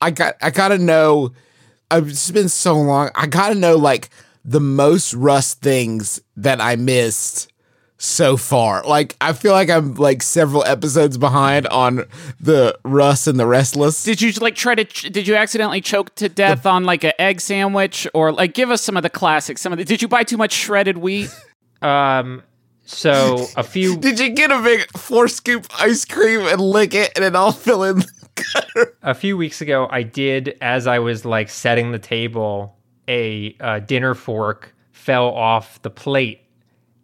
I got I gotta know. It's been so long. I gotta know like the most Rust things that I missed so far. Like I feel like I'm like several episodes behind on the Russ and the Restless. Did you like try to? ch- Did you accidentally choke to death on like an egg sandwich, or like give us some of the classics? Some of the. Did you buy too much shredded wheat? Um, so a few Did you get a big four scoop ice cream and lick it and it all fill in? a few weeks ago, I did as I was like setting the table, a uh, dinner fork fell off the plate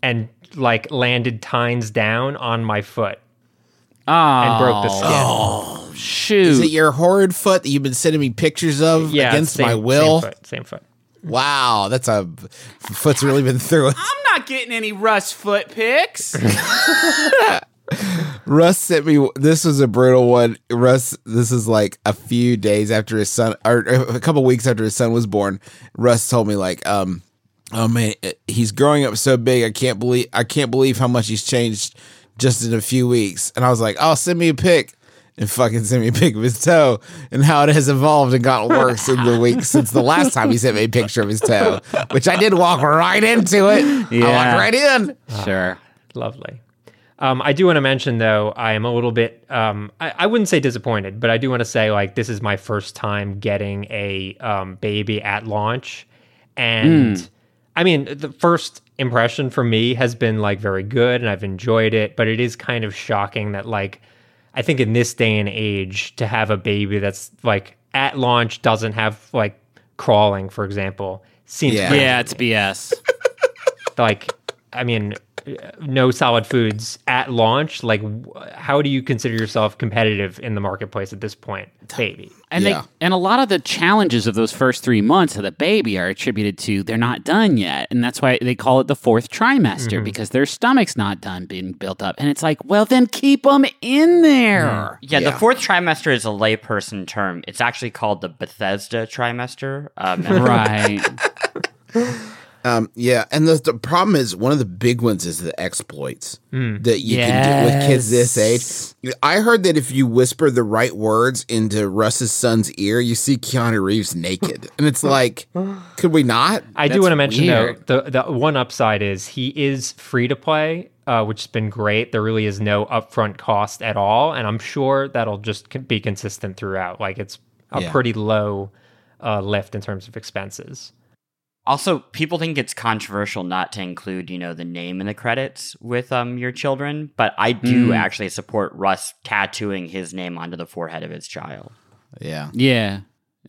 and like landed tines down on my foot Oh, and broke the skin. shoot! Is it your horrid foot that you've been sending me pictures of yeah, against same, my will? Same foot. Same foot. Wow, that's a foot's really been through it. I'm not getting any Russ foot pics. Russ sent me. This was a brutal one. Russ, this is like a few days after his son, or a couple weeks after his son was born. Russ told me like, um, oh man, he's growing up so big. I can't believe I can't believe how much he's changed just in a few weeks. And I was like, oh, send me a pic. And fucking send me a pic of his toe and how it has evolved and gotten worse in the weeks since the last time he sent me a picture of his toe, which I did walk right into it. I Yeah. walked right in. sure. Lovely. Um, I do want to mention though, I am a little bit um, I, I wouldn't say disappointed, but I do want to say like this is my first time getting a um, baby at launch. And I mean, the first impression for me has been like very good and I've enjoyed it, but it is kind of shocking that like I think in this day and age to have a baby that's like at launch doesn't have like crawling, for example, seems Yeah. pretty Yeah, it's BS. like i mean no solid foods at launch like how do you consider yourself competitive in the marketplace at this point baby And Yeah. they and a lot of the challenges of those first three months of the baby are attributed to they're not done yet, and that's why they call it the fourth trimester because their stomach's not done being built up. And it's like, well, then keep them in there. Yeah, Yeah. the fourth trimester is a layperson term. It's actually called the Bethesda trimester. Um, Right. Um, yeah, and the, the problem is one of the big ones is the exploits that you can do with kids this age. I heard that if you whisper the right words into Russ's son's ear, you see Keanu Reeves naked, and it's like, could we not? i do want to mention weird. though the, the one upside is he is free to play uh, which has been great there really is no upfront cost at all and i'm sure that'll just be consistent throughout like it's a Yeah. pretty low uh, lift in terms of expenses Also, people think it's controversial not to include, you know, the name in the credits with um your children, but I do actually support Russ tattooing his name onto the forehead of his child. Yeah. yeah.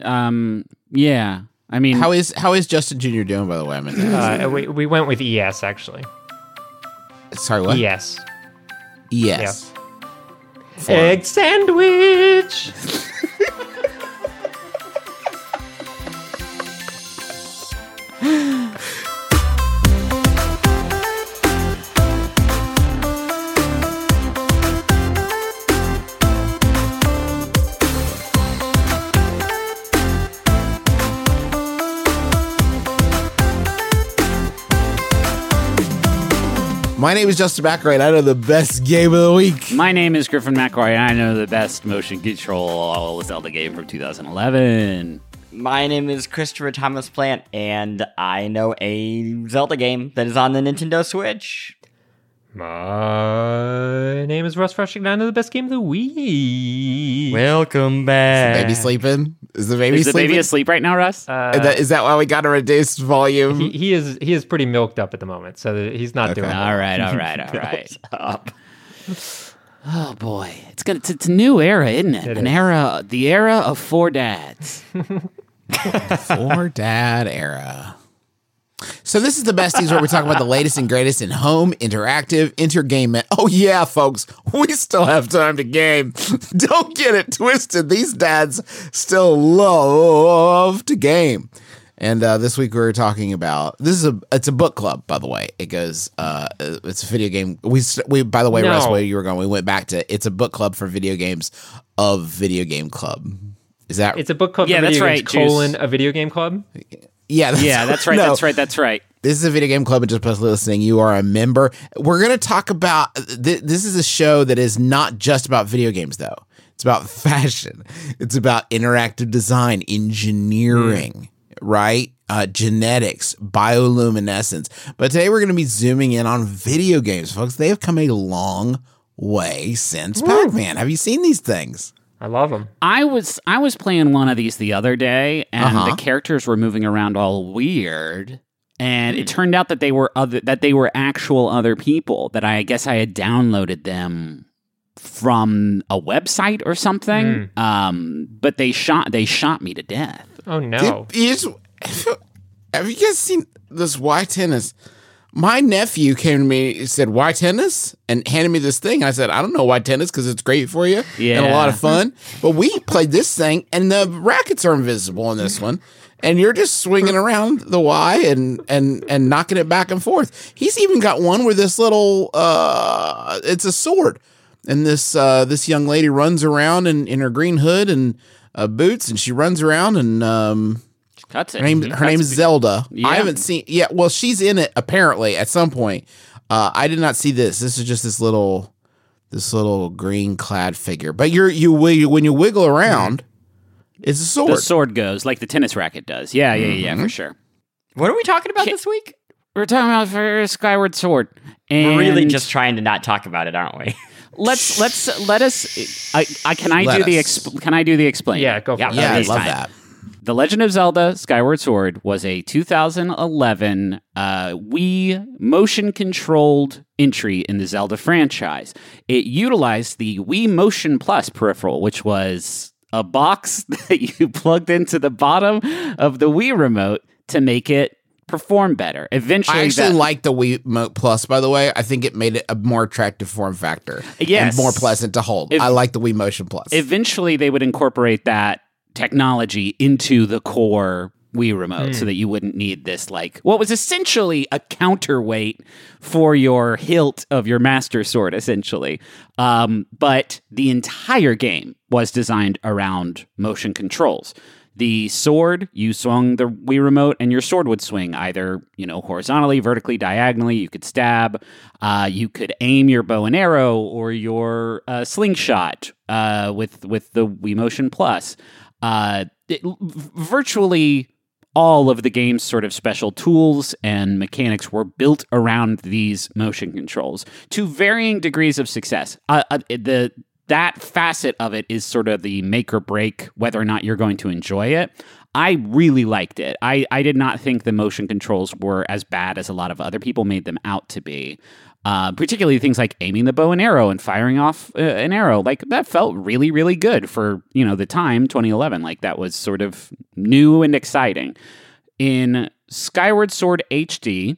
Um. Yeah. I mean, How is how is Justin Jr. doing? By the way, I mean, uh, we, we went with es actually sorry, what? es Yes. egg sandwich My name is Justin McElroy, and I know the best game of the week. my name is Griffin McElroy, and I know the best motion control Zelda game from 2011. My name is Christopher Thomas Plante, and I know a Zelda game that is on the Nintendo Switch. My name is Russ Frushtick, and I know the best game of the week. Welcome back. Baby sleeping? Is the baby Is the sleeping? baby asleep right now, Russ? Uh, Is that, is that why we got a reduced volume? he, he is he is pretty milked up at the moment, so he's not doing. all well. right, all right, all right. Up. Oh boy, it's gonna it's, it's a new era, isn't it? It An is. era, the era of four dads. For dad era. So this is the besties where we talk about the latest and greatest in home interactive intergame. Oh yeah, folks, we still have time to game. Don't get it twisted. These dads still love to game. And uh, this week we were talking about this is a it's a book club by the way. It goes uh, it's a video game. We we by the way, No. Russ, where you were going, we went back to it's a book club for video games of video game club. Is that It's a book club. Yeah, that's right, games, Colon a video game club. yeah that's, Yeah, that's right. no. That's right. That's right. This is a video game club, and just plus listening, you are a member. We're going to talk about th- this. Is a show that is not just about video games, though. It's about fashion. It's about interactive design, engineering, right? Uh, genetics, bioluminescence. But today we're going to be zooming in on video games, folks. They have come a long way since Pac Man. Have you seen these things? I love them. I was I was playing one of these the other day, and Uh-huh. the characters were moving around all weird. And it turned out that they were other that they were actual other people. That I guess I had downloaded them from a website or something. Um, but they shot they shot me to death. Oh no. Did- you just- have you guys seen this Wii tennis? My nephew came to me and said, Why tennis? And handed me this thing. I said, I don't know why tennis because it's great for you and a lot of fun. But we played this thing and the rackets are invisible in this one. And you're just swinging around the Wii and and and knocking it back and forth. He's even got one where this little uh it's a sword. And this uh this young lady runs around in, in her green hood and uh, boots and she runs around and um Cuts it. her name, mm-hmm. her name is Zelda. Yeah. I haven't seen. Yeah, well, she's in it apparently at some point. Uh, I did not see this. This is just this little, this little green clad figure. But you're you when you wiggle mm-hmm. around, it's a sword. the sword. sword goes like the tennis racket does. Yeah, yeah, yeah, mm-hmm. for sure. What are we talking about this week? We're talking about for Skyward Sword. And We're really just trying to not talk about it, aren't we? let's let's let us. I, I can I Let do the exp- can I do the explain? Yeah, go for it. yeah, I love time. that. The Legend of Zelda Skyward Sword was a 2011 uh, Wii motion controlled entry in the Zelda franchise. It utilized the Wii Motion Plus peripheral, which was a box that you plugged into the bottom of the Wii remote to make it perform better. Eventually, I actually that- like the Wii Mo Plus. By the way, I think it made it a more attractive form factor. Yes. and more pleasant to hold. If- I like the Wii Motion Plus. eventually they would incorporate that technology into the core Wii remote so that you wouldn't need this like what was essentially a counterweight for your hilt of your master sword essentially. Um, but the entire game was designed around motion controls. The sword you swung the Wii remote and your sword would swing either you know horizontally vertically diagonally you could stab uh, you could aim your bow and arrow or your uh, slingshot uh, with with the Wii Motion Plus uh, it, virtually all of the game's sort of special tools and mechanics were built around these motion controls to varying degrees of success. Uh, uh, the that facet of it is sort of the make or break whether or not you're going to enjoy it. I really liked it. I, I did not think the motion controls were as bad as a lot of other people made them out to be. Uh, particularly things like aiming the bow and arrow and firing off uh, an arrow, like that felt really, really good for you know the time 2011. Like that was sort of new and exciting. In Skyward Sword HD,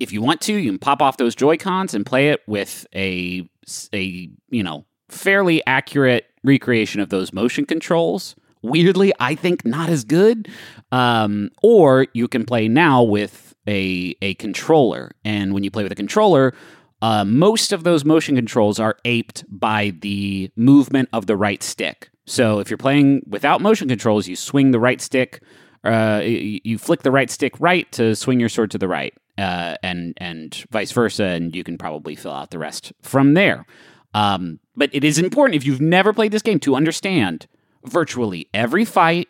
if you want to, you can pop off those Joy Cons and play it with a a you know fairly accurate recreation of those motion controls. Weirdly, I think not as good. Um, or you can play now with a a controller, and when you play with a controller, uh, most of those motion controls are aped by the movement of the right stick. So if you're playing without motion controls, you swing the right stick, uh, you, flick the right stick right to swing your sword to the right, uh, and and vice versa, and you can probably fill out the rest from there. Um, but it is important if you've never played this game to understand virtually every fight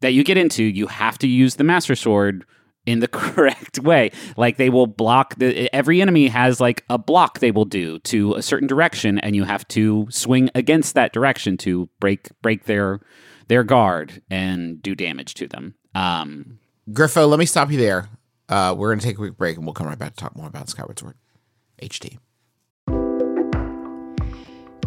that you get into, you have to use the Master Sword in the correct way. Like they will block the every enemy has like a block they will do to a certain direction, and you have to swing against that direction to break break their their guard and do damage to them. Um, Griffo, let me stop you there. Uh, we're gonna take a quick break and we'll come right back to talk more about Skyward Sword HD.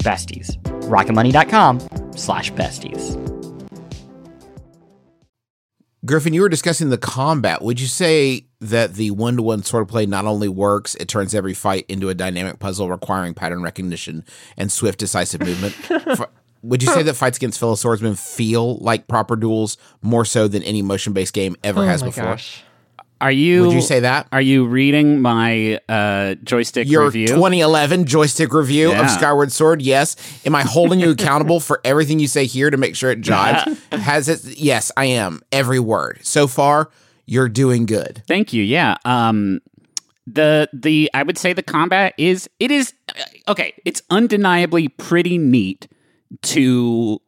besties. rocketmoney.com slash besties. Griffin, you were discussing the combat. Would you say that the one to one swordplay not only works, it turns every fight into a dynamic puzzle requiring pattern recognition and swift, decisive movement? For- would you say that fights against fellow swordsmen feel like proper duels more so than any motion based game ever oh has before? Are you? Would you say that? Are you reading my uh, Joystiq Your review? 2011 Joystiq review Yeah. of Skyward Sword, yes. Am I holding you accountable for everything you say here to make sure it jives? Has it? Yes, I am. Every word. So far, you're doing good. Thank you. Yeah. Um the the I would say the combat is it is uh, okay, it's undeniably pretty neat to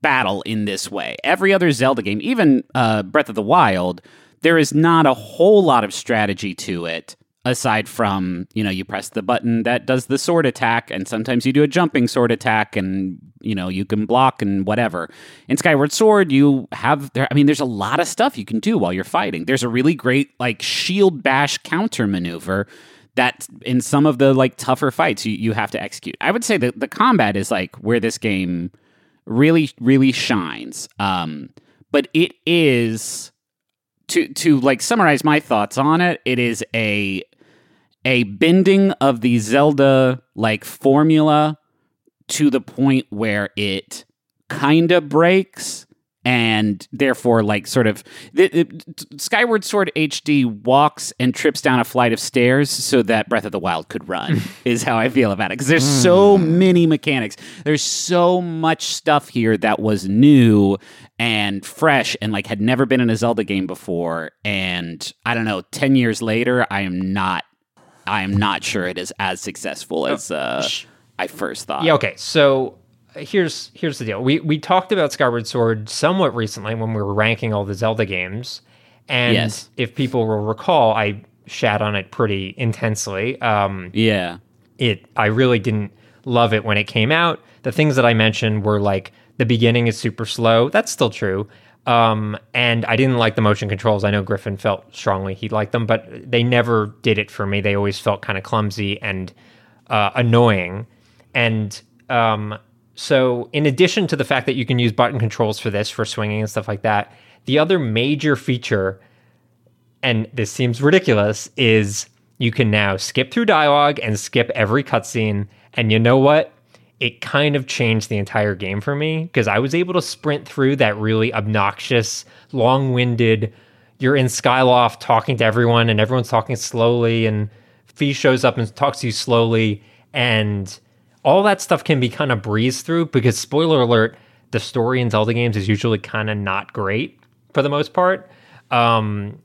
battle in this way. Every other Zelda game, even uh Breath of the Wild, there is not a whole lot of strategy to it aside from, you know, you press the button that does the sword attack and sometimes you do a jumping sword attack and you know, you can block and whatever. In Skyward Sword, you have there I mean there's a lot of stuff you can do while you're fighting. There's a really great like shield bash counter maneuver that in some of the like tougher fights you, you have to execute. I would say that the combat is like where this game really really shines. Um but it is to to like summarize my thoughts on it, it is a a bending of the Zelda like formula to the point where it kind of breaks and therefore like sort of Skyward Sword HD walks and trips down a flight of stairs so that Breath of the Wild could run is how I feel about it because there's so many mechanics there's so much stuff here that was new and fresh and like had never been in a Zelda game before and I don't know 10 years later I am not I am not sure it is as successful as uh, I first thought Yeah, okay. So here's here's the deal. We we talked about Skyward Sword somewhat recently when we were ranking all the Zelda games. And Yes. if people will recall, I shat on it pretty intensely. Um yeah it I really didn't love it when it came out. The things that I mentioned were like the beginning is super slow. That's still true. Um, and I didn't like the motion controls. I know Griffin felt strongly he liked them, but they never did it for me. They always felt kind of clumsy and uh, annoying. And um, so, in addition to the fact that you can use button controls for this, for swinging and stuff like that, the other major feature and this seems ridiculous, is you can now skip through dialogue and skip every cutscene. And you know what? It kind of changed the entire game for me because I was able to sprint through that really obnoxious, long winded, you're in Skyloft talking to everyone and everyone's talking slowly and Fi shows up and talks to you slowly and all that stuff can be kind of breezed through because spoiler alert, the story in Zelda games is usually kind of not great for the most part. Um,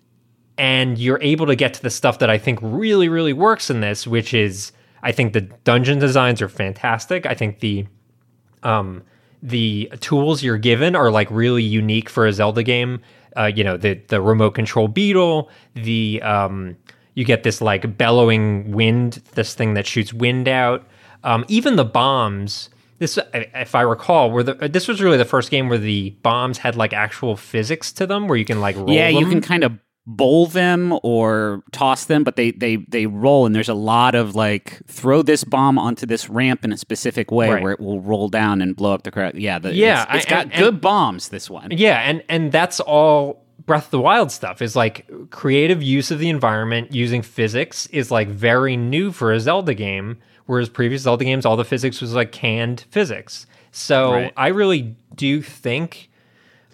and you're able to get to the stuff that I think really, really works in this, which is I think the dungeon designs are fantastic. I think the um, the tools you're given are like really unique for a Zelda game. Uh, you know, the the remote control beetle, the um, you get this like bellowing wind, this thing that shoots wind out. Um, even the bombs. This, if I recall, were the this was really the first game where the bombs had like actual physics to them, where you can like roll yeah you can kind of bowl them or toss them but they they they roll and there's a lot of like throw this bomb onto this ramp in a specific way Right. where it will roll down and blow up the crowd yeah the, Yeah, it's- it's I- got and- good and- bombs this one Yeah, and and that's all Breath of the Wild stuff is like creative use of the environment using physics is like very new for a Zelda game, whereas previous Zelda games all the physics was like canned physics. So Right. I really do think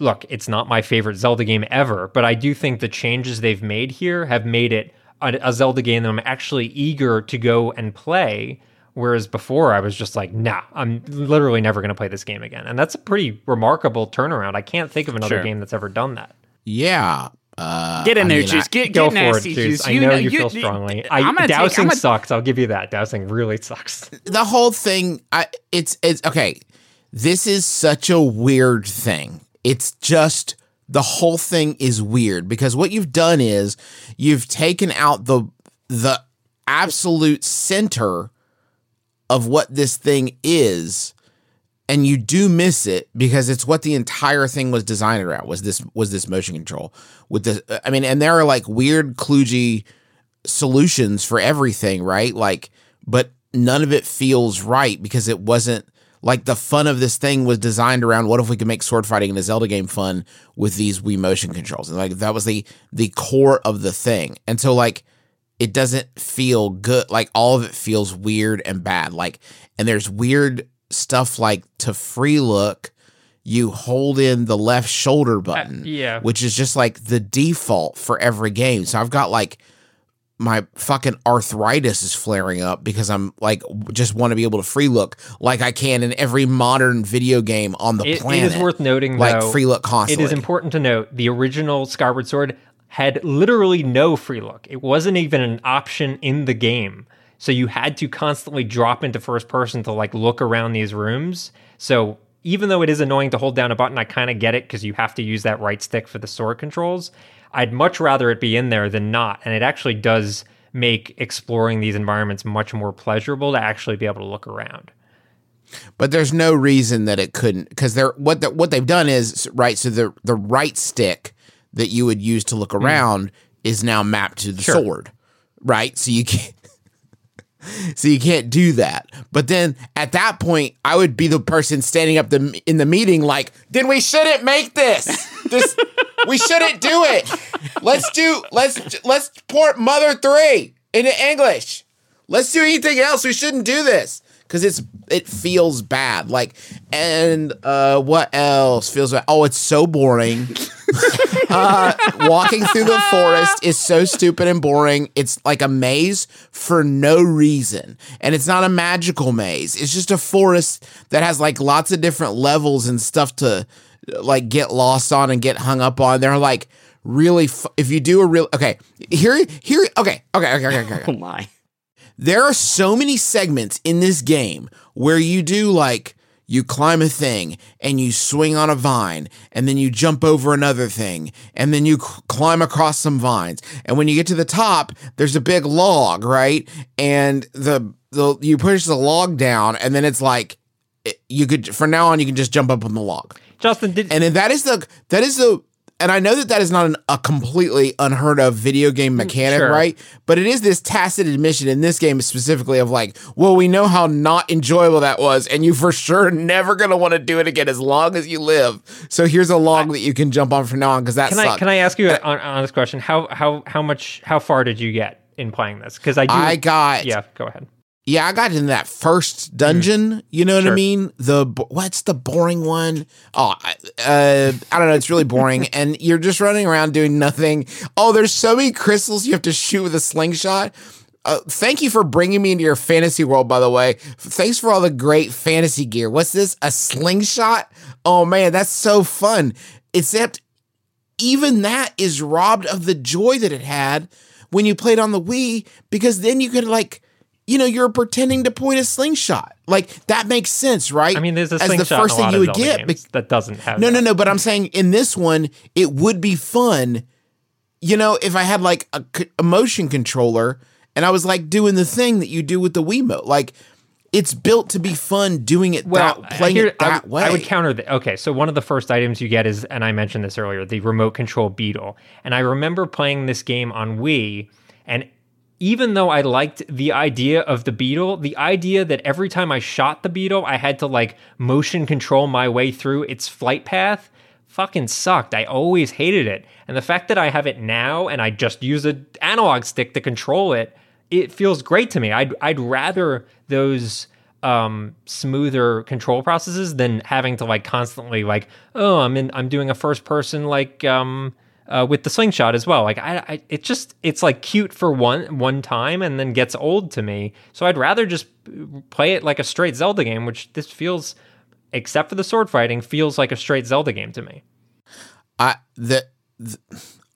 look, it's not my favorite Zelda game ever, but I do think the changes they've made here have made it a, a Zelda game that I'm actually eager to go and play. Whereas before I was just like, nah, I'm literally never going to play this game again. And that's a pretty remarkable turnaround. I can't think of another Sure. game that's ever done that. Yeah. Uh, Get in I there, mean, Juice. Get, Go get for nasty, it, Juice. Juice. I know you, feel strongly. I, take- dowsing gonna- sucks. I'll give you that. Dowsing really sucks. the whole thing I it's it's okay. This is such a weird thing. It's just the whole thing is weird because what you've done is you've taken out the the absolute center of what this thing is and you do miss it because it's what the entire thing was designed around was this was this motion control with the I mean and there are like weird kludgy solutions for everything, right? Like, but none of it feels right because it wasn't like the fun of this thing was designed around what if we could make sword fighting in a Zelda game fun with these Wii motion controls. And like that was the the core of the thing. And so like it doesn't feel good. Like all of it feels weird and bad. Like and there's weird stuff like to free look you hold in the left shoulder uh, button yeah. which is just like the default for every game. So I've got like my fucking arthritis is flaring up because I'm like just want to be able to free look like I can in every modern video game on the It, it planet. It is worth noting, like though. free look constantly. is important to note the original Skyward Sword had literally no free look. It wasn't even an option in the game. So you had to constantly drop into first person to like look around these rooms. So even though it is annoying to hold down a button, I kind of get it because you have to use that right stick for the sword controls. I'd much rather it be in there than not. And it actually does make exploring these environments much more pleasurable to actually be able to look around. but there's no reason that it couldn't because they're what the, what they've done is right. So the the right stick that you would use to look mm. around is now mapped to the Sure. sword, right? So you can't. So you can't do that. But then at that point, I would be the person standing up the, in the meeting, like, then we shouldn't make this. This we shouldn't do it. Let's do let's let's port Mother Three into English. Let's do anything else. We shouldn't do this because it's it feels bad. Like and uh, what else feels bad? Oh, it's so boring. uh, walking through the forest is so stupid and boring. It's like a maze for no reason. And it's not a magical maze. It's just a forest that has like lots of different levels and stuff to like get lost on and get hung up on. They're like really fu- if you do a real okay, here here okay, okay, okay, okay, okay. Oh my. There are so many segments in this game where you do like you climb a thing and you swing on a vine and then you jump over another thing and then you c- climb across some vines. And when you get to the top there's a big log right? And the the you push the log down and then it's like you could from now on you can just jump up on the log. Justin, did and then that is the that is the and I know that that is not an, a completely unheard of video game mm, mechanic, sure. right? But it is this tacit admission in this game specifically of like, well, we know how not enjoyable that was, and you for sure never gonna want to do it again as long as you live. So here's a log that you can jump on from now on because that Can sucked. I can I ask you uh, an hon- honest question? How how how much how far did you get in playing this? Because I do. I got yeah. Go ahead. Yeah, I got in that first dungeon. You know what I mean? The what's the boring one? Oh, I- uh, I don't know. It's really boring, and you're just running around doing nothing. Oh, there's so many crystals you have to shoot with a slingshot. Uh, thank you for bringing me into your fantasy world, by the way. Thanks for all the great fantasy gear. What's this? A slingshot? Oh man, that's so fun. Except even that is robbed of the joy that it had when you played on the Wii because then you could like you know you're pretending to point a slingshot like that makes sense right I mean, there's a slingshot as the first a thing you would get bec- that doesn't have. no no that. no but i'm saying in this one it would be fun you know if i had like a motion controller and i was like doing the thing that you do with the wiimote like it's built to be fun doing it Well, that playing here- it that way I would counter that. Okay, so one of the first items you get is, and I mentioned this earlier, the remote control beetle. And I remember playing this game on Wii, and even though I liked the idea of the beetle, the idea that every time I shot the beetle, I had to like motion control my way through its flight path fucking sucked. I always hated it. And the fact that I have it now and I just use an analog stick to control it, it feels great to me. I'd I'd rather those um smoother control processes than having to like constantly like oh I'm in I'm doing a first person like um uh, with the slingshot as well like I, I it just it's like cute for one one time and then gets old to me so I'd rather just play it like a straight Zelda game which this feels except for the sword fighting feels like a straight Zelda game to me I the, the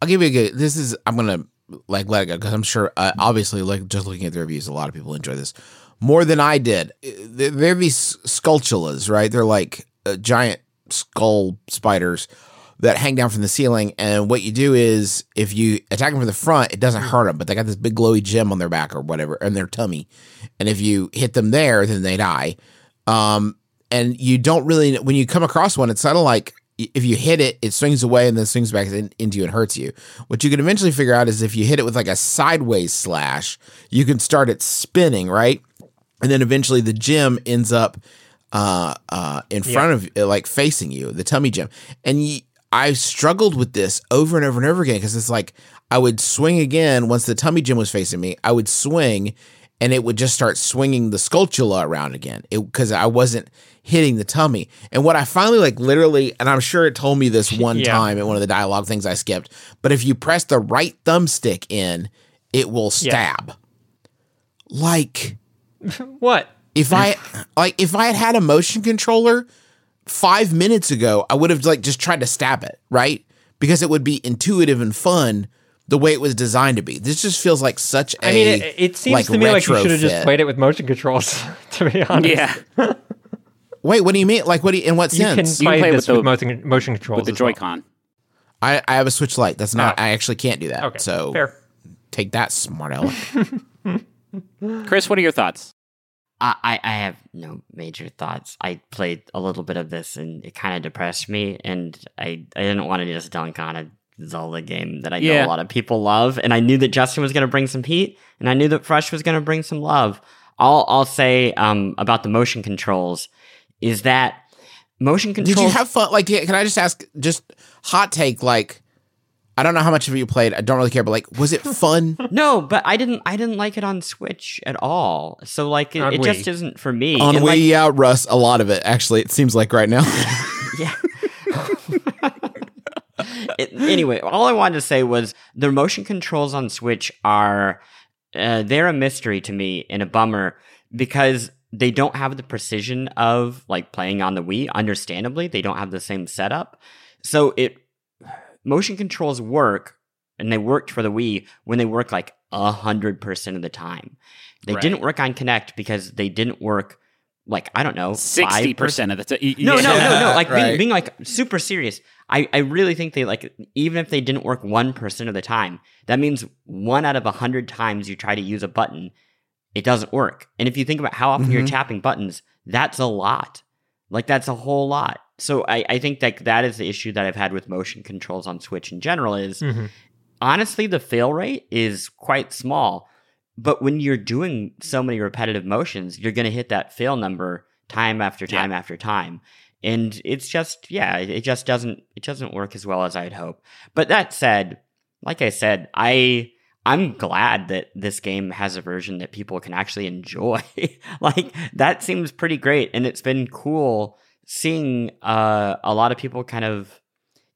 I'll give you a good. This is I'm gonna like let it go because I'm sure. Uh, obviously, like just looking at the reviews, a lot of people enjoy this more than I did. They're, they're these Skulltulas, right? They're like uh, giant skull spiders that hang down from the ceiling. And what you do is, if you attack them from the front, it doesn't hurt them, but they got this big glowy gem on their back or whatever, and their tummy. And if you hit them there, then they die. Um, and you don't really when you come across one, it's kind of like if you hit it, it swings away and then swings back in, into you and hurts you. What you can eventually figure out is if you hit it with like a sideways slash, you can start it spinning, right? And then eventually the gem ends up uh, uh, in front of uh, like facing you, the tummy gem. And y- I struggled with this over and over and over again because it's like I would swing again once the tummy gym was facing me. I would swing and it would just start swinging the Skulltula around again because I wasn't hitting the tummy. And what I finally like literally, and I'm sure it told me this one Yeah. time in one of the dialogue things I skipped, but if you press the right thumbstick in, it will stab. Like What? if I like if I had had a motion controller five minutes ago, I would have like just tried to stab it, right? Because it would be intuitive and fun the way it was designed to be. This just feels like such a I mean, it, it seems to me like you should have just played it with motion controls. To be honest, Yeah, Wait, what do you mean? Like, what do you, in what sense? you can sense? play, play this with with, motion, motion controls with the. Joy-Con. I, I have a Switch Lite. That's not. Oh. I actually can't do that. Okay, so fair. take that, smart aleck. Chris, what are your thoughts? I, I have no major thoughts. I played a little bit of this and it kind of depressed me, and I, I didn't want to just dunk on a Zelda game that I know a lot of people love, and I knew that Justin was going to bring some heat, and I knew that Fresh was going to bring some love. All I'll say um, about the motion controls is that motion controls. Did you have fun? Like, can I just ask? Just hot take. Like, I don't know how much of you played. I don't really care. But like, was it fun? No, but I didn't. I didn't like it on Switch at all. So like, it, it just isn't for me. On And, Wii, like, yeah, Russ. A lot of it, actually. It seems like right now. Yeah. It- anyway, all I wanted to say was the motion controls on Switch are uh, they're a mystery to me and a bummer because they don't have the precision of like playing on the Wii. Understandably, they don't have the same setup. So it motion controls work and they worked for the Wii when they work like a hundred percent of the time. They Right. didn't work on Kinect because they didn't work like I don't know Sixty 5%. percent of the time. No, no, no, no. Like Right. being, being like super serious. I, I really think they like even if they didn't work one percent of the time, that means one out of a hundred times you try to use a button, it doesn't work. And if you think about how often you're Mhm. tapping buttons, that's a lot. Like that's a whole lot. So I, I think that that is the issue that I've had with motion controls on Switch in general is Mhm. honestly the fail rate is quite small but when you're doing so many repetitive motions you're going to hit that fail number time after Yeah. time after time and it's just yeah it just doesn't it doesn't work as well as i'd hope but that said like i said i i'm glad that this game has a version that people can actually enjoy like that seems pretty great and it's been cool seeing uh, a lot of people kind of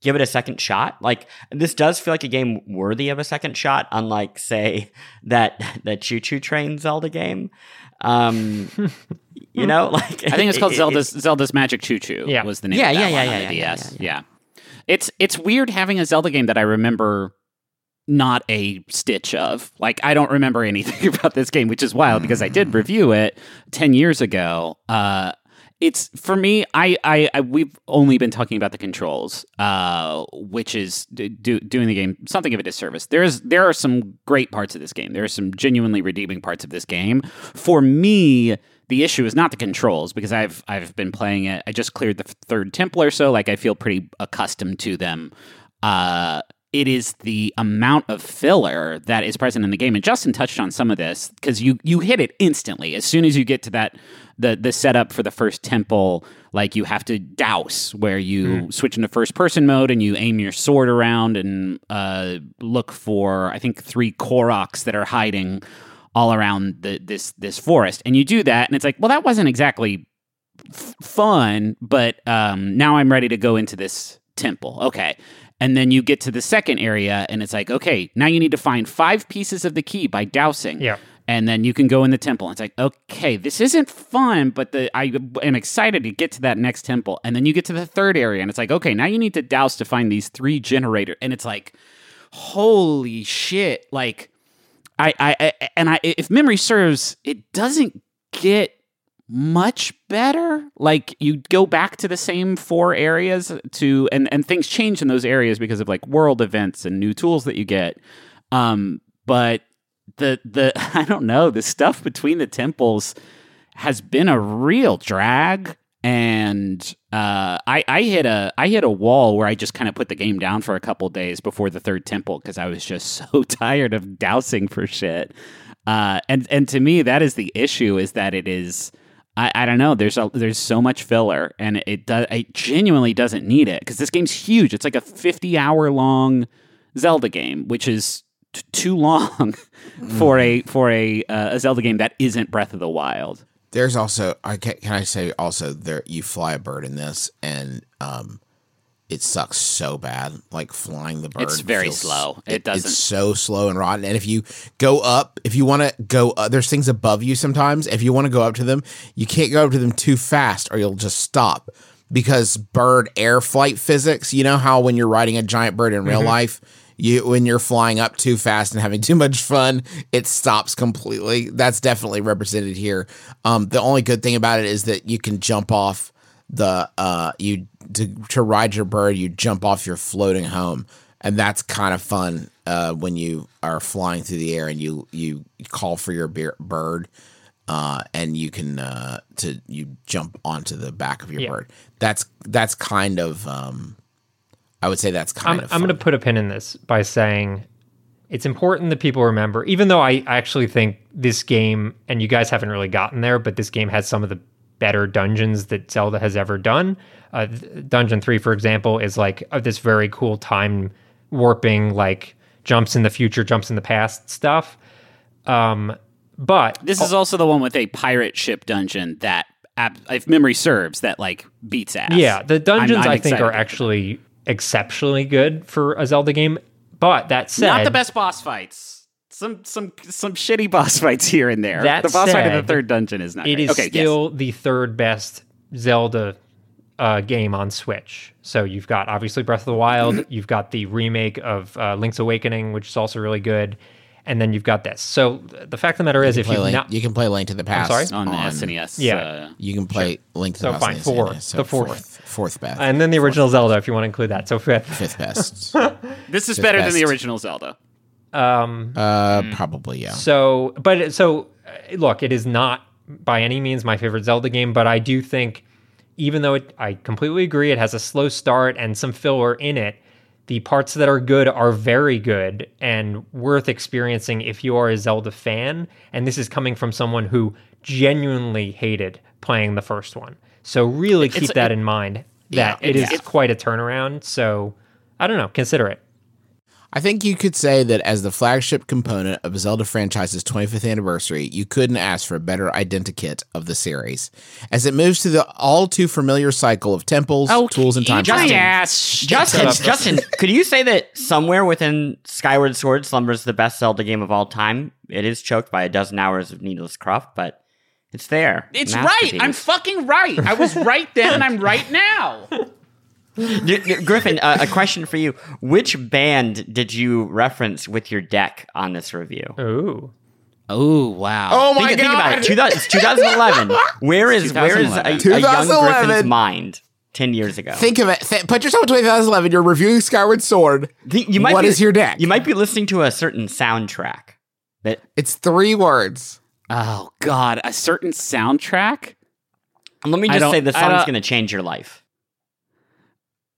give it a second shot. Like this does feel like a game worthy of a second shot, unlike say that that Choo Choo Train Zelda game. Um, you know, like I think it's called it- it- Zelda's Zelda's Magic Choo Choo. Yeah. was the name. Yeah, of that yeah, one yeah, on yeah, the yeah, yeah, yeah, Yeah, it's it's weird having a Zelda game that I remember not a stitch of. Like I don't remember anything about this game, which is wild because I did review it ten years ago. Uh, it's for me. I, I, I we've only been talking about the controls, uh, which is do, do, doing the game something of a disservice. There's there are some great parts of this game. There are some genuinely redeeming parts of this game. For me, the issue is not the controls because I've I've been playing it. I just cleared the third temple or so. Like I feel pretty accustomed to them. Uh, it is the amount of filler that is present in the game, and Justin touched on some of this because you you hit it instantly as soon as you get to that the the setup for the first temple. Like you have to douse where you switch into first person mode and you aim your sword around and uh, look for I think three Koroks that are hiding all around the, this this forest, and you do that, and it's like, well, that wasn't exactly f- fun, but um, now I'm ready to go into this temple. Okay. And then you get to the second area, and it's like, okay, now you need to find five pieces of the key by dousing. Yeah. And then you can go in the temple. And It's like, okay, this isn't fun, but the I am excited to get to that next temple. And then you get to the third area, and it's like, okay, now you need to douse to find these three generator. And it's like, holy shit! Like, I, I, I and I, if memory serves, it doesn't get much better. Like you go back to the same four areas to and and things change in those areas because of like world events and new tools that you get. Um but the the I don't know, the stuff between the temples has been a real drag and uh, I, I hit a I hit a wall where I just kind of put the game down for a couple days before the third temple because I was just so tired of dousing for shit. Uh, and and to me, that is the issue: is that it is I, I don't know. There's a, there's so much filler, and it does it genuinely doesn't need it because this game's huge. It's like a 50 hour long Zelda game, which is t- too long for a for a uh, a Zelda game that isn't Breath of the Wild. There's also I can, can I say also there you fly a bird in this and um it sucks so bad like flying the bird It's very feels- slow. It doesn't- it's so slow and rotten and if you go up if you want to go uh, there's things above you sometimes if you want to go up to them you can't go up to them too fast or you'll just stop because bird air flight physics you know how when you're riding a giant bird in real Mm-hmm. life you when you're flying up too fast and having too much fun it stops completely that's definitely represented here um the only good thing about it is that you can jump off the uh you to to ride your bird you jump off your floating home. And that's kind of fun uh when you are flying through the air and you you call for your beer, bird uh and you can uh to you jump onto the back of your Yeah. bird. That's that's kind of um i would say that's I'm, kind of I'm going to put a pin in this by saying it's important that people remember, even though I actually think this game, and you guys haven't really gotten there, but this game has some of the better dungeons that Zelda has ever done. Uh, Dungeon 3, for example, is like uh, this very cool time warping, like jumps in the future, jumps in the past stuff. Um, but This is also the one with a pirate ship dungeon that, if memory serves, that like beats ass. Yeah, the dungeons I'm- I'm i think are actually exceptionally good for a Zelda game. But that said, not the best boss fights. Some some some shitty boss fights here and there. That the boss fight in the third dungeon is not. It great. is okay, yes. still the third best Zelda uh, game on Switch. So you've got obviously Breath of the Wild, you've got the remake of uh, Link's Awakening, which is also really good, and then you've got this. So the fact of the matter is, if you've Link, not, you can play Link to the Past sorry? on the SNES. Yeah. uh, You can play Link to So the Past. fine, on the four. SNES, so The fourth. fourth, fourth best, and then the original Zelda, if you want to include that. So fifth. fifth best. this is better than the original Zelda. Um, uh, probably yeah. So, but so uh, look, it is not by any means my favorite Zelda game, but I do think, even though it, I completely agree, it has a slow start and some filler in it. The parts that are good are very good and worth experiencing if you are a Zelda fan. And this is coming from someone who genuinely hated playing the first one. So really keep It's- that in mind that Yeah, it is it's- quite a turnaround. So I don't know, consider it. I think you could say that as the flagship component of Zelda franchise's 25th anniversary, you couldn't ask for a better identikit of the series. As it moves through the all too familiar cycle of temples, oh, tools, and time eat my travel. ass. Justin, Justin, could you say that somewhere within Skyward Sword slumbers the best Zelda game of all time? It is choked by a dozen hours of needless cruft, but it's there. It's right. I'm fucking right. I was right then, and I'm right now. D- d- Griffin, uh, a question for you: Which band did you reference with your dek on this review? Ooh. Oh wow. Oh my think, god! think about it. 2000, it's 2011. Where is where is a, 2011. a young 2011. Griffin's mind ten years ago? Think of it. Th- put yourself in 2011. You're reviewing Skyward Sword. Think- you might What be, is your dek? You might be listening to a certain soundtrack. That It's three words. Oh god, a certain soundtrack. let me just say, the I song's going to change your life.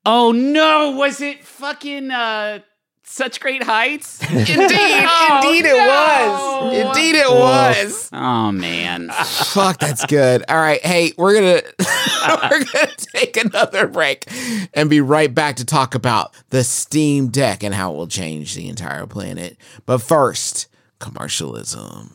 Oh no, was it fucking uh such great heights? Indeed, indeed it was. Indeed it was. Oh man. Fuck, that's good. All right, hey, we're gonna we're gonna take another break and be right back to talk about the Steam Deck and how it will change the entire planet. But first, commercialism.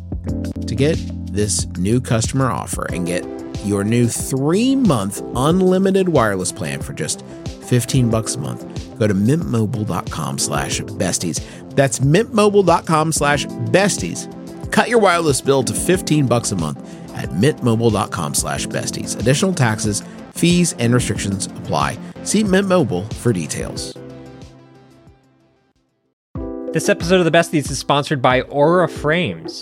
To get this new customer offer and get your new three month unlimited wireless plan for just 15 bucks a month, go to mintmobile.com slash besties. That's mintmobile.com slash besties. Cut your wireless bill to 15 bucks a month at mintmobile.com slash besties. Additional taxes, fees, and restrictions apply. See Mint Mobile for details. This episode of the Besties is sponsored by Aura Frames.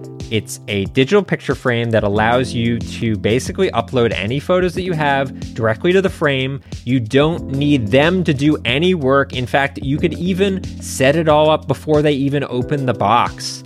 It's a digital picture frame that allows you to basically upload any photos that you have directly to the frame. You don't need them to do any work. In fact, you could even set it all up before they even open the box.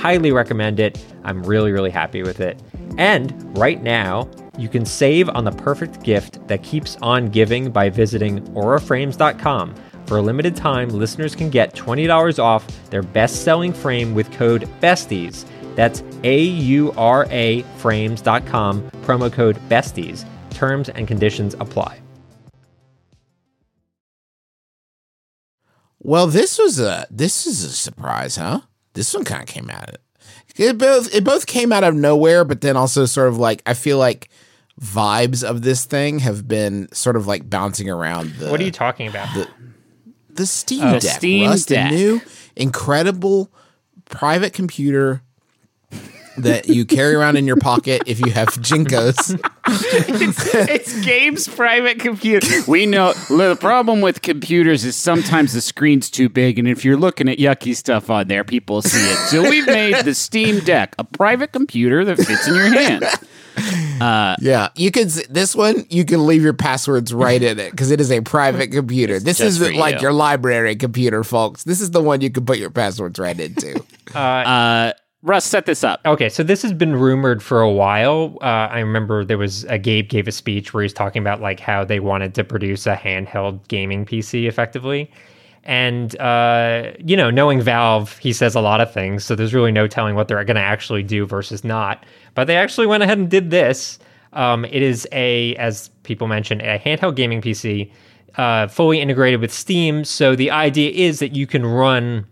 highly recommend it. I'm really, really happy with it. And right now, you can save on the perfect gift that keeps on giving by visiting auraframes.com. For a limited time, listeners can get $20 off their best selling frame with code BESTIES. That's A U R A frames.com, promo code BESTIES. Terms and conditions apply. Well, this was a this is a surprise, huh? This one kind of came out of it. It both it both came out of nowhere, but then also sort of like I feel like vibes of this thing have been sort of like bouncing around. The, What are you talking about? The, the Steam Oh, Deck, Steam Russ, Deck. the new incredible private computer that you carry around in your pocket if you have Jinkos. it's, it's Gabe's private computer. We know the problem with computers is sometimes the screen's too big, and if you're looking at yucky stuff on there, people see it. So we've made the Steam Deck a private computer that fits in your hand. Yeah, you can. This one you can leave your passwords right in it because it is a private computer. This is for like you. your library computer, folks. This is the one you can put your passwords right into. Uh, Russ, set this up. Okay, so this has been rumored for a while. Uh, I remember there was a Gabe gave a speech where he's talking about like how they wanted to produce a handheld gaming PC effectively. And uh, you know, knowing Valve, he says a lot of things, so there's really no telling what they're going to actually do versus not. But they actually went ahead and did this. Um, it is a, as people mentioned, a handheld gaming PC, uh, fully integrated with Steam. So the idea is that you can run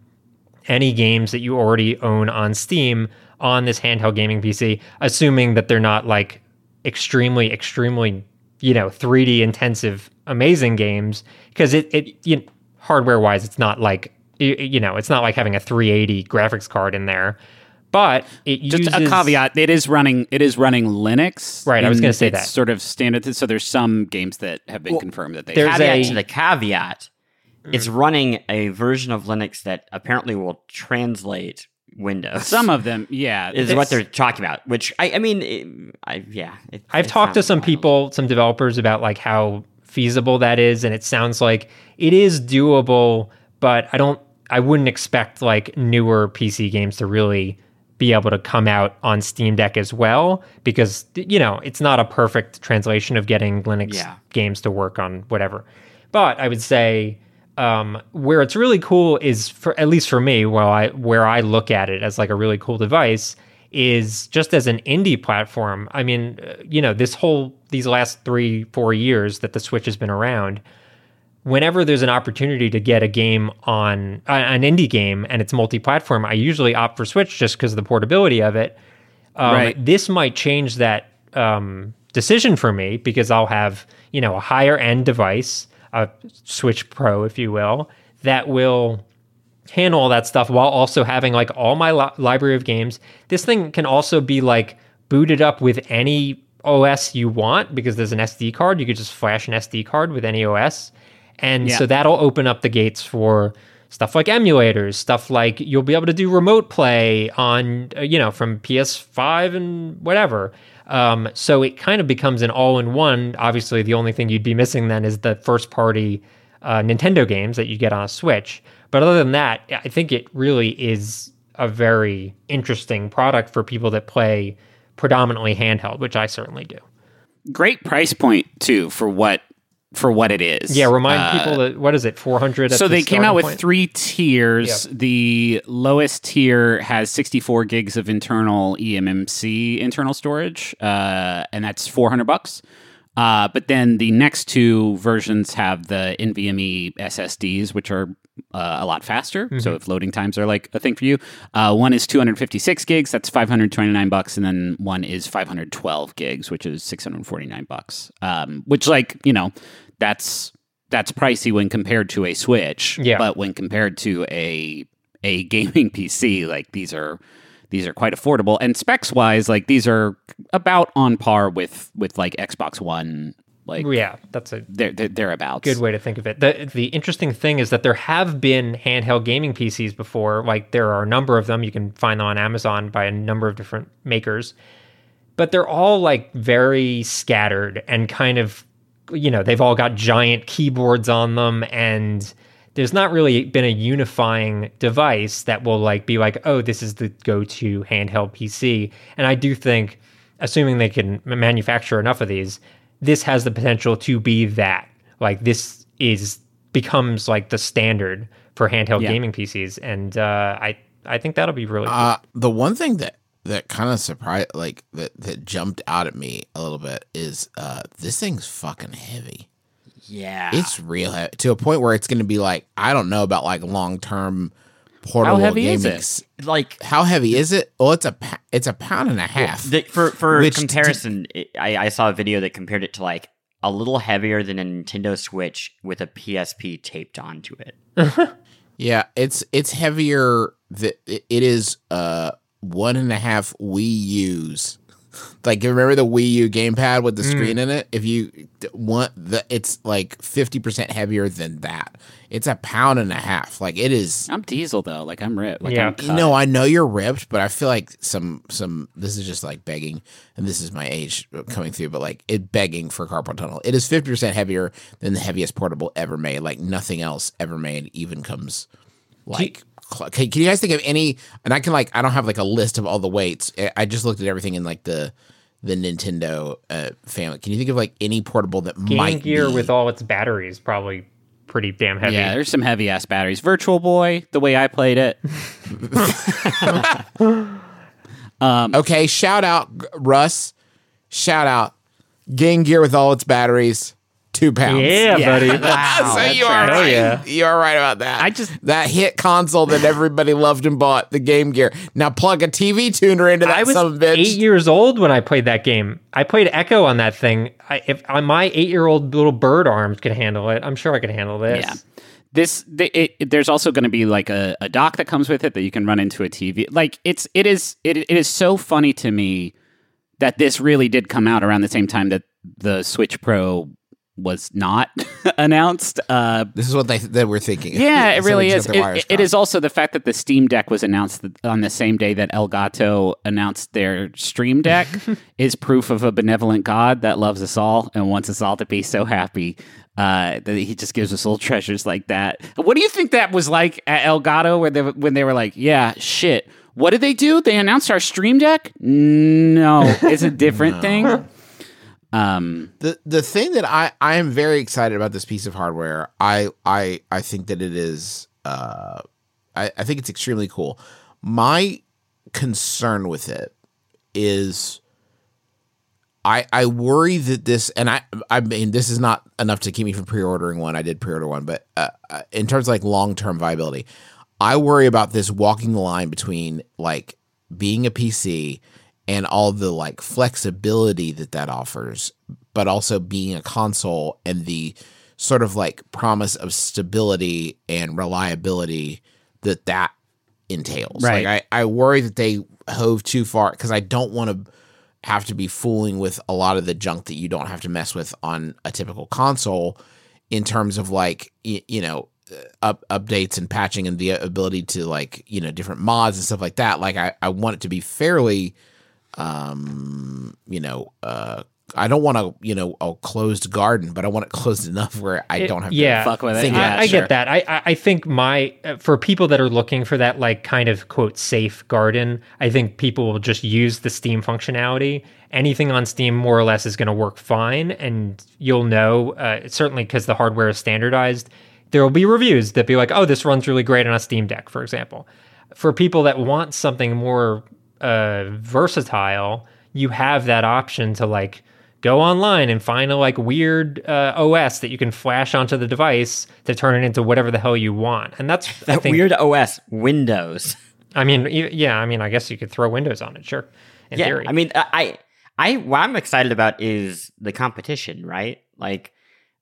any games that you already own on Steam on this handheld gaming PC, assuming that they're not like extremely, extremely, you know, 3D intensive, amazing games. Because it, it you, hardware wise, it's not like, y- you know, it's not like having a 380 graphics card in there. But it Just uses a caveat: it is running. It is running Linux. Right, I was gonna say it's that. Sort of standard. So there's some games that have been confirmed that they. there's have. caveat a- to the caveat. It's mm. running a version of Linux that apparently will translate Windows. Some of them, yeah. is It's- what they're talking about. Which I, I mean, it, I yeah. It, I've it talked to some wild. people, some developers about like how feasible that is, and it sounds like it is doable, but I don't I wouldn't expect like newer PC games to really be able to come out on Steam Deck as well because you know, it's not a perfect translation of getting Linux Yeah. games to work on whatever. But I would say um, where it's really cool is for at least for me, while I where I look at it as like a really cool device, is just as an indie platform. I mean, uh, you know, this whole these last 3 4 years that the Switch has been around, whenever there's an opportunity to get a game on uh, an indie game and it's multi-platform, I usually opt for Switch just because of the portability of it. Um, Right. This might change that um, decision for me because I'll have you know a higher end device, a Switch Pro, if you will, that will handle all that stuff while also having like all my li- library of games. This thing can also be like booted up with any OS you want because there's an SD card. You could just flash an SD card with any OS. And Yeah. so that'll open up the gates for stuff like emulators, stuff like you'll be able to do remote play on, uh, you know, from PS5 and whatever. Um, so it kind of becomes an all in one. Obviously, the only thing you'd be missing then is the first party uh, Nintendo games that you get on a Switch. But other than that, I think it really is a very interesting product for people that play predominantly handheld, which I certainly do. Great price point too for what for what it is. Yeah, remind Uh, people that what is it, four hundred? So they came out with three tiers. The lowest tier has 64 gigs of internal eMMC internal storage, uh, and that's 400 bucks. Uh, but then the next two versions have the NVMe SSDs, which are uh, a lot faster. So if loading times are like a thing for you, uh, one is 256 gigs, that's 529 bucks, and then one is 512 gigs, which is 649 bucks. Um, which, like you know, that's that's pricey when compared to a Switch. Yeah. But when compared to a a gaming PC, like these are these are quite affordable. And specs wise, like these are about on par with with like Xbox One. Like Yeah, that's a they're, they're thereabouts. good way to think of it. The the interesting thing is that there have been handheld gaming PCs before. Like there are a number of them. You can find them on Amazon by a number of different makers. But they're all like very scattered and kind of you know, they've all got giant keyboards on them and there's not really been a unifying device that will like be like, "Oh, this is the go-to handheld PC." And I do think assuming they can manufacture enough of these, this has the potential to be that. Like this is becomes like the standard for handheld Yeah. gaming PCs, and uh, I I think that'll be really. Cool. Uh, the one thing that that kind of surprised, like that that jumped out at me a little bit is uh this thing's fucking heavy. Yeah. It's real heavy to a point where it's going to be like I don't know about like long term portable heavy is it? like How heavy is it? Well, it's a pa- it's a pound and a half. the, for for comparison, it, I, I saw a video that compared it to like a little heavier than a Nintendo Switch with a PSP taped onto it. Yeah, it's it's heavier. That it is uh one and a half Wii U's. Like remember the Wii U gamepad with the mm. screen in it? If you want the, it's like fifty percent heavier than that. It's a pound and a half. Like it is. I'm diesel though. Like I'm ripped. Like Yeah. I'm You cut. I know you're ripped, but I feel like some some. This is just like begging, and this is my age coming through. But like it begging for carpal tunnel. It is fifty percent heavier than the heaviest portable ever made. Like nothing else ever made even comes like. Cl- Can, can you guys think of any? And I can like I don't have like a list of all the weights. I- I just looked at everything in like the the Nintendo uh, family. Can you think of like any portable that Game might Gear be, with all its batteries probably pretty damn heavy. Yeah, there's some heavy ass batteries. Virtual Boy, the way I played it. Okay, shout out Russ. Shout out Game Gear with all its batteries, two pounds. Yeah, buddy. so you are right. right. Yeah. You are right about that. I just- that hit console that everybody loved and bought, the Game Gear. Now plug a TV tuner into that I was son of a bitch. eight years old when I played that game. I played Echo on that thing. I, if uh, my eight-year-old little bird arms could handle it, I'm sure I could handle this. Yeah. This the, it, it- there's also going to be like a, a dock that comes with it that you can run into a TV. Like it's it is it, it is so funny to me that this really did come out around the same time that the Switch Pro was not announced. Uh, this is what they they were thinking. yeah, it really is. It, it- is also the fact that the Steam Deck was announced on the same day that Elgato announced their Stream Deck is proof of a benevolent God that loves us all and wants us all to be so happy uh, that he just gives us little treasures like that. What do you think that was like at Elgato where they, when they were like, yeah, shit. What did they do? They announced our Stream Deck? No, it's a different thing. Um, the the thing that I I am very excited about this piece of hardware. I I I think that it is uh I, I think it's extremely cool. My concern with it is I I worry that this and I I mean this is not enough to keep me from pre-ordering one. I did pre-order one, but uh, uh, in terms of like long-term viability, I worry about this walking the line between like being a PC and all the like flexibility that that offers, but also being a console and the sort of like promise of stability and reliability that that entails. Right. Like I, I worry that they hove too far because I don't want to have to be fooling with a lot of the junk that you don't have to mess with on a typical console in terms of like y- you know uh, up updates and patching and the ability to like you know different mods and stuff like that like i, I want it to be fairly um you know uh I don't want a you know a closed garden, but I want it closed enough where I It- don't have yeah. to Fuck with it. Yeah, I, I sure. get that. I, I I think my uh, for people that are looking for that like kind of quote safe garden, I think people will just use the Steam functionality. Anything on Steam more or less is going to work fine, and you'll know uh, certainly because the hardware is standardized. There will be reviews that be like, "Oh, this runs really great on a Steam Deck," for example. For people that want something more uh, versatile, you have that option to like go online and find a like weird uh, OS that you can flash onto the device to turn it into whatever the hell you want. And that's That think. weird OS, Windows. I mean, yeah. I mean, I guess you could throw Windows on it, sure. In yeah, theory, I mean, I, I, what I'm excited about is the competition, right? Like,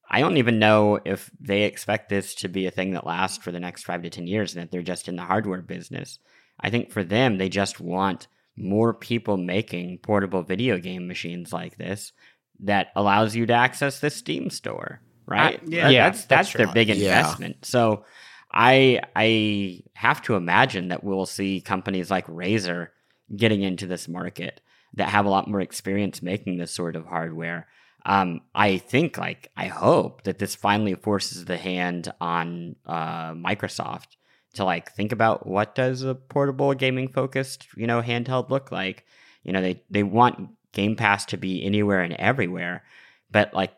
I don't even know if they expect this to be a thing that lasts for the next five to ten years, and that they're just in the hardware business. I think for them, they just want more people making portable video game machines like this that allows you to access the Steam store, right? yeah. Yeah, that's that's that's, their true. big Yeah. investment. So I I have to imagine that we'll see companies like Razer getting into this market that have a lot more experience making this sort of hardware. Um, I think, like, I hope that this finally forces the hand on uh, Microsoft to like think about what does a portable gaming focused, you know, handheld look like. You know, they they want Game Pass to be anywhere and everywhere, but like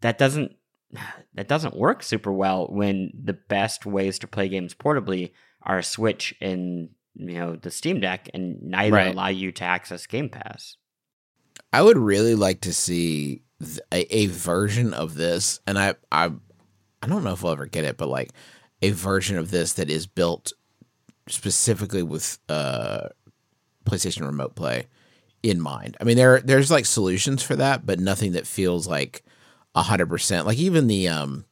that doesn't that doesn't work super well when the best ways to play games portably are a Switch and you know the Steam Deck, and neither Right. allow you to access Game Pass. I would really like to see th- a, a version of this, and I, I, I don't know if we'll ever get it, but like a version of this that is built specifically with uh, PlayStation Remote Play in mind. I mean, there there's like solutions for that, but nothing that feels like a hundred percent. Like even the um,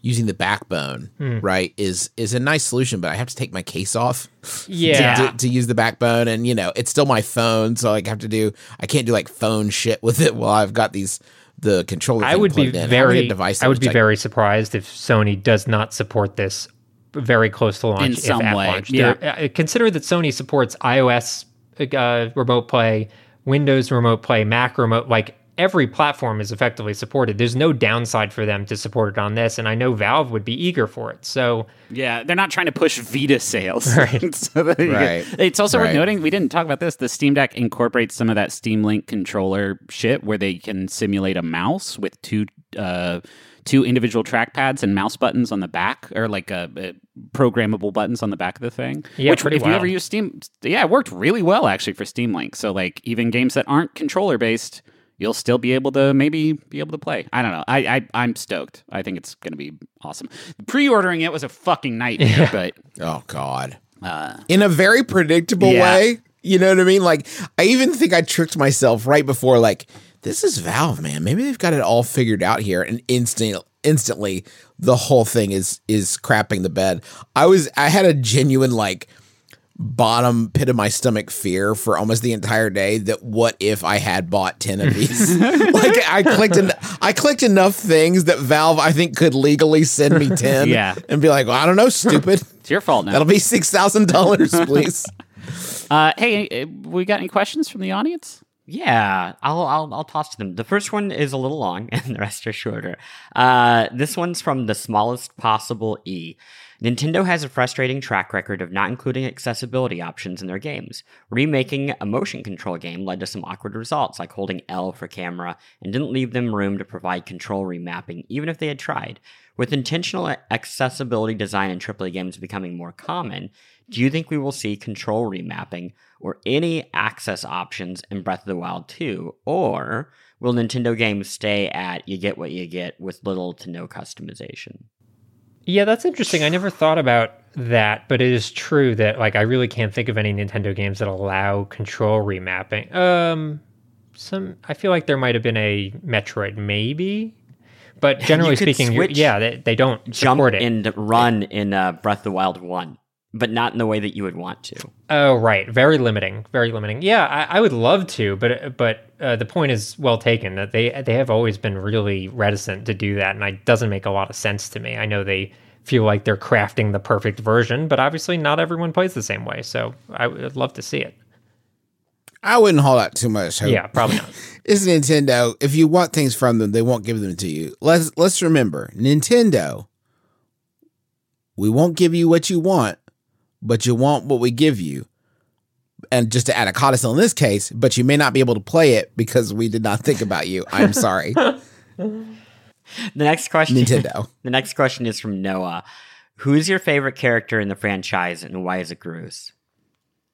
using the backbone, right, is is a nice solution, but I have to take my case off yeah. to, to use the backbone and you know it's still my phone so like, i have to do i can't do like phone shit with it while i've got these the controller I would be in. Very. device I would be like- very surprised if Sony does not support this very close to launch. In if some at way, launch. yeah. Uh, consider that Sony supports iOS uh, remote play, Windows remote play, Mac remote. Like every platform is effectively supported. There's no downside for them to support it on this, and I know Valve would be eager for it. So Yeah, they're not trying to push Vita sales. Right. so that you Right. get- it's also worth noting we didn't talk about this. The Steam Deck incorporates some of that Steam Link controller shit where they can simulate a mouse with two uh, two individual trackpads and mouse buttons on the back, or like uh, uh, programmable buttons on the back of the thing. Yeah, Which, pretty if you ever use Steam, yeah, it worked really well actually for Steam Link. So like even games that aren't controller based. You'll still be able to maybe be able to play. I don't know. I, I I'm stoked. I think it's gonna be awesome. Pre-ordering it was a fucking nightmare, but oh god uh, in a very predictable Yeah. way you know what i mean like i even think i tricked myself right before like this is valve man maybe they've got it all figured out here and instant instantly the whole thing is is crapping the bed i was i had a genuine like bottom pit of my stomach fear for almost the entire day that what if I had bought 10 of these? like I clicked en- I clicked enough things that Valve I think could legally send me 10 Yeah. and be like, well, I don't know, stupid. it's your fault now. That'll be $6,000, please. Uh, hey, uh, we got any questions from the audience? Yeah, I'll, I'll I'll toss to them. The first one is a little long, and the rest are shorter. Uh, this one's from the smallest possible E. Nintendo has a frustrating track record of not including accessibility options in their games. Remaking a motion control game led to some awkward results, like holding L for camera, and didn't leave them room to provide control remapping, even if they had tried. With intentional accessibility design in AAA games becoming more common, do you think we will see control remapping or any access options in Breath of the Wild 2? Or will Nintendo games stay at you get what you get with little to no customization? Yeah, that's interesting. I never thought about that, but it is true that like I really can't think of any Nintendo games that allow control remapping. Um some I feel like there might have been a Metroid maybe, but generally speaking, yeah, they, they don't Jump support it. and run in uh, Breath of the Wild 1, but not in the way that you would want to. Oh, right. Very limiting. Very limiting. Yeah, I, I would love to, but but uh, the point is well taken that they they have always been really reticent to do that, and it doesn't make a lot of sense to me. I know they feel like they're crafting the perfect version, but obviously not everyone plays the same way. So I would love to see it. I wouldn't hold out too much hope. Yeah, probably not. It's Nintendo. If you want things from them, they won't give them to you. Let's let's remember, Nintendo. We won't give you what you want, but you want what we give you. And just to add a codicil in this case, but you may not be able to play it because we did not think about you. I'm sorry, The next question Nintendo. The next question is from Noah. Who's your favorite character in the franchise and why is it Groose?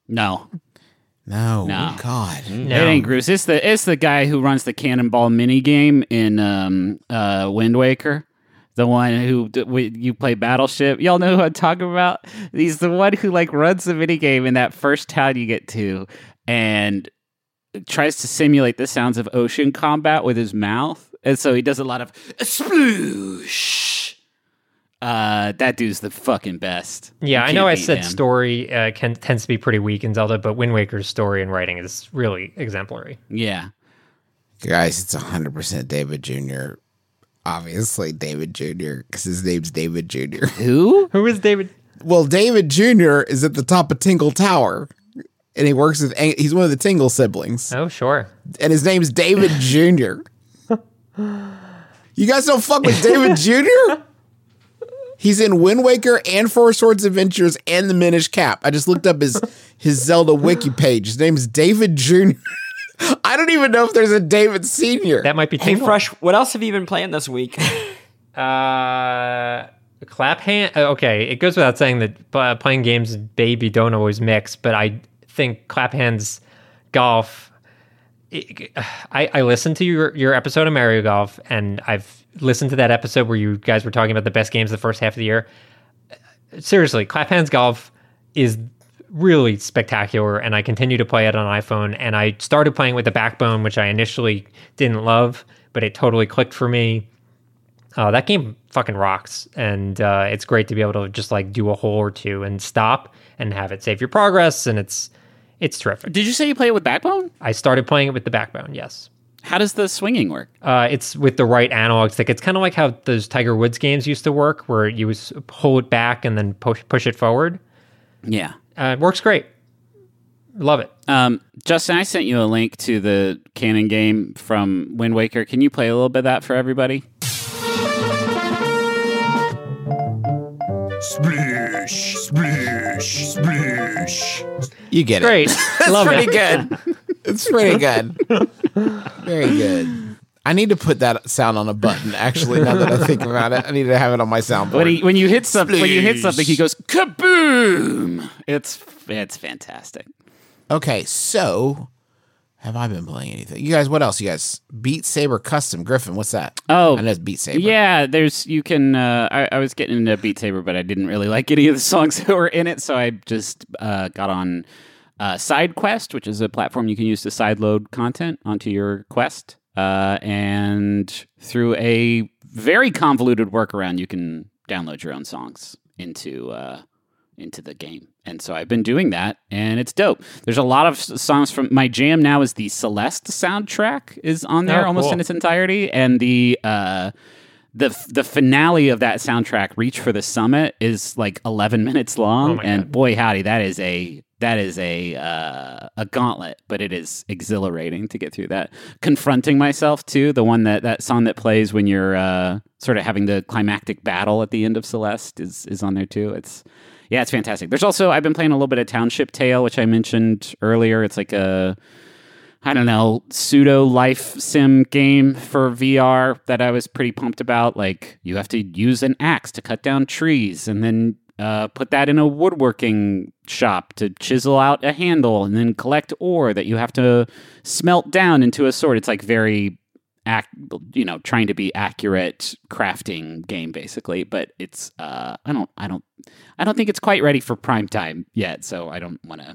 No, No, No. God. No. it ain't Groose. It's the it's the guy who runs the cannonball mini game in um uh Wind Waker. The one who we, you play Battleship. Y'all know who I'm talking about. He's the one who like runs the mini game in that first town you get to, and tries to simulate the sounds of ocean combat with his mouth. And so he does a lot of sploosh. Uh, that dude's the fucking best. Yeah, I know I said him. story uh, can tends to be pretty weak in Zelda, but Wind Waker's story and writing is really exemplary. Yeah. Guys, it's 100% David Jr. Obviously, David Jr., because his name's David Jr. Who? Who is David? Well, David Jr. is at the top of Tingle Tower, and he works with, he's one of the Tingle siblings, Oh, sure. and his name's David Jr. You guys don't fuck with David Jr.? He's in Wind Waker and Four Swords Adventures and the Minish Cap. I just looked up his his Zelda wiki page. His name's David Jr. I don't even know if there's a David Senior. That might be Hey, Tingle. Fresh, what else have you been playing this week? Uh, Clap Hanz. uh, Okay, it goes without saying that uh, playing games and baby don't always mix, but I think Clap Hanz Golf. it- I, I listened to your your episode of Mario Golf, and I've listened to that episode where you guys were talking about the best games the first half of the year. Seriously, Clap Hanz Golf is really spectacular, and I continue to play it on iPhone. And I started playing with the Backbone, which I initially didn't love, but it totally clicked for me. Uh, that game fucking rocks, and uh, it's great to be able to just like do a hole or two and stop and have it save your progress, and it's it's terrific. Did you say you play it with Backbone? I started playing it with the backbone. Yes, How does the swinging work? uh, it's with the right analog stick. It's kind of like how those Tiger Woods games used to work, where you was pull it back and then push push it forward. Yeah. Uh, it works great. Love it. Um, Justin, I sent you a link to the cannon game from Wind Waker. Can you play a little bit of that for everybody? Splish, splish, splish. You get it. Great. Love pretty it. good. It's pretty good. Very good. I need to put that sound on a button. Actually, now that I think about it, I need to have it on my soundboard. When, he, when you hit something, when you hit something, he goes kaboom! It's it's fantastic. okay, so have I been playing anything? You guys, what else? You guys, Beat Saber Custom Griffin. What's that? Oh, I know it's Beat Saber. Yeah, there's you can. Uh, I, I was getting into Beat Saber, but I didn't really like any of the songs that were in it, so I just uh, got on uh, SideQuest, which is a platform you can use to sideload content onto your quest, uh, and through a very convoluted workaround, you can download your own songs into uh, into the game. And so I've been doing that, and it's dope. There's a lot of songs from my jam now. Is the Celeste soundtrack is on there Oh, almost cool. in its entirety, and the uh, the the finale of that soundtrack, "Reach for the Summit," is like 11 minutes long, Oh and God. boy howdy, that is a that is a uh, a gauntlet, but it is exhilarating to get through that. Confronting myself too, the one that that song that plays when you're uh, sort of having the climactic battle at the end of Celeste is is on there too. It's yeah, it's fantastic. There's also I've been playing a little bit of Township Tale, which I mentioned earlier. It's like a I don't know, pseudo life sim game for VR that I was pretty pumped about. Like you have to use an axe to cut down trees and then uh, put that in a woodworking shop to chisel out a handle and then collect ore that you have to smelt down into a sword. It's like very act you know trying to be accurate crafting game basically but it's uh i don't i don't i don't think it's quite ready for prime time yet so i don't want to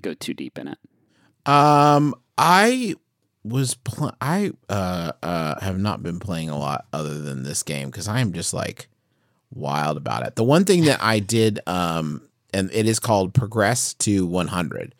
go too deep in it Um, I was pl- I uh uh have not been playing a lot other than this game because I am just like wild about it. The one thing that I did um and it is called Progress to 100.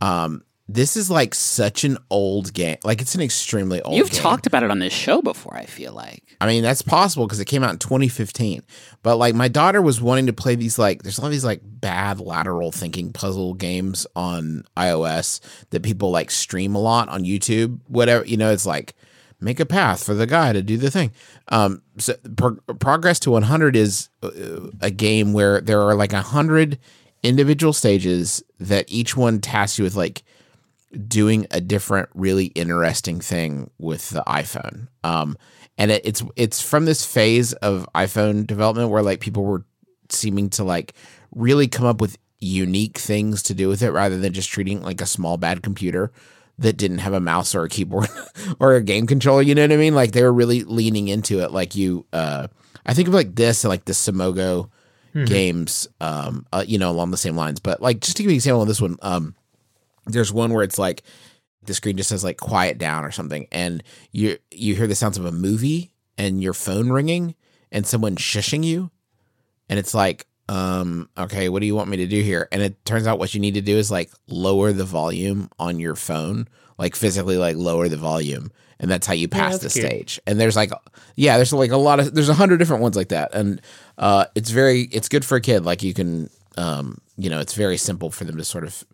Um this is like such an old game. Like it's an extremely old game. you've game. talked about it on this show before i feel like I mean, that's possible because it came out in 2015. But like my daughter was wanting to play these like there's a lot of these like bad lateral thinking puzzle games on iOS that people like stream a lot on YouTube. Whatever, you know, it's like make a path for the guy to do the thing. Um so pro- progress to 100 is uh, a game where there are like 100 individual stages that each one tasks you with like doing a different, really interesting thing with the iPhone. Um, and it, it's it's from this phase of iPhone development where like people were seeming to like really come up with unique things to do with it rather than just treating like a small bad computer that didn't have a mouse or a keyboard or a game controller. You know what I mean? Like they were really leaning into it. Like you, uh, I think of like this and like the Simogo games, um, uh, you know, along the same lines. But like just to give you an example of this one, um, there's one where it's like the screen just says like quiet down or something and you you hear the sounds of a movie and your phone ringing and someone shushing you and it's like um okay what do you want me to do here and it turns out what you need to do is like lower the volume on your phone like physically like lower the volume and that's how you pass the cute. stage and there's like yeah there's like a lot of there's a hundred different ones like that and uh it's very it's good for a kid like you can um you know it's very simple for them to sort of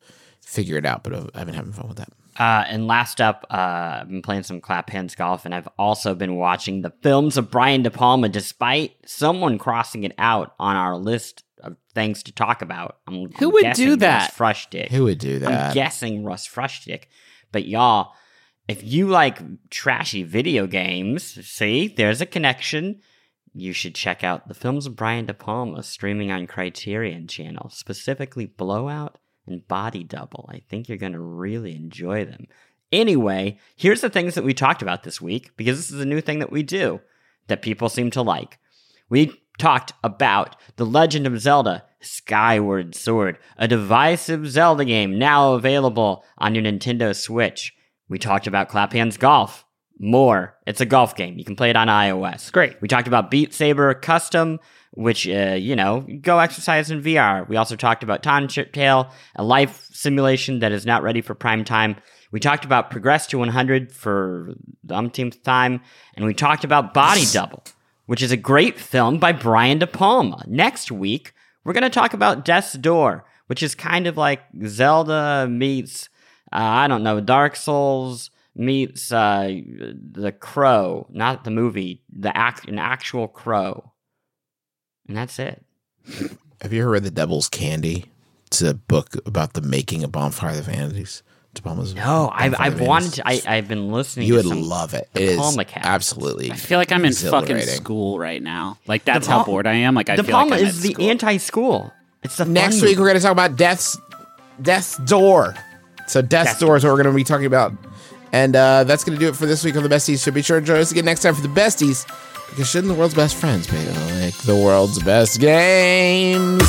figure it out but i've been having fun with that Uh, and last up, uh, I've been playing some Clap Hanz Golf, and I've also been watching the films of Brian De Palma, despite someone crossing it out on our list of things to talk about. I'm, Who I'm would do that? Russ Frushtick. who would do that? I'm guessing Russ Frushtick. But y'all, if you like trashy video games, see, there's a connection. You should check out the films of Brian De Palma streaming on Criterion Channel, specifically Blowout and Body Double. I think you're going to really enjoy them. Anyway, here's the things that we talked about this week because this is a new thing that we do that people seem to like. We talked about The Legend of Zelda Skyward Sword, a divisive Zelda game now available on your Nintendo Switch. We talked about Clap Hanz Golf. More. It's a golf game. You can play it on iOS. Great. We talked about Beat Saber Custom, which, uh, you know, go exercise in VR. We also talked about Township Tale, a life simulation that is not ready for prime time. We talked about Progress to 100 for the umpteenth time. And we talked about Body Double, which is a great film by Brian De Palma. Next week, we're going to talk about Death's Door, which is kind of like Zelda meets, uh, I don't know, Dark Souls meets uh, The Crow, not the movie, the act, an actual crow. And that's it. Have you ever read The Devil's Candy? It's a book about the making of Bonfire of the Vanities. De Palma's No, I've, I've the wanted to, I, I've been listening to You would some love it. De It is Palma cast. absolutely. I feel like I'm in fucking school right now. Like that's Pal- how bored I am. Like I De feel like I'm is at the school. anti-school. It's the Next fun week we're going to talk about Death's Death's Door. So Death's Death's Door is what we're going to be talking about, and uh, that's going to do it for this week on the Besties. So be sure to join us again next time for the Besties, because shouldn't the world's best friends be like the world's best games?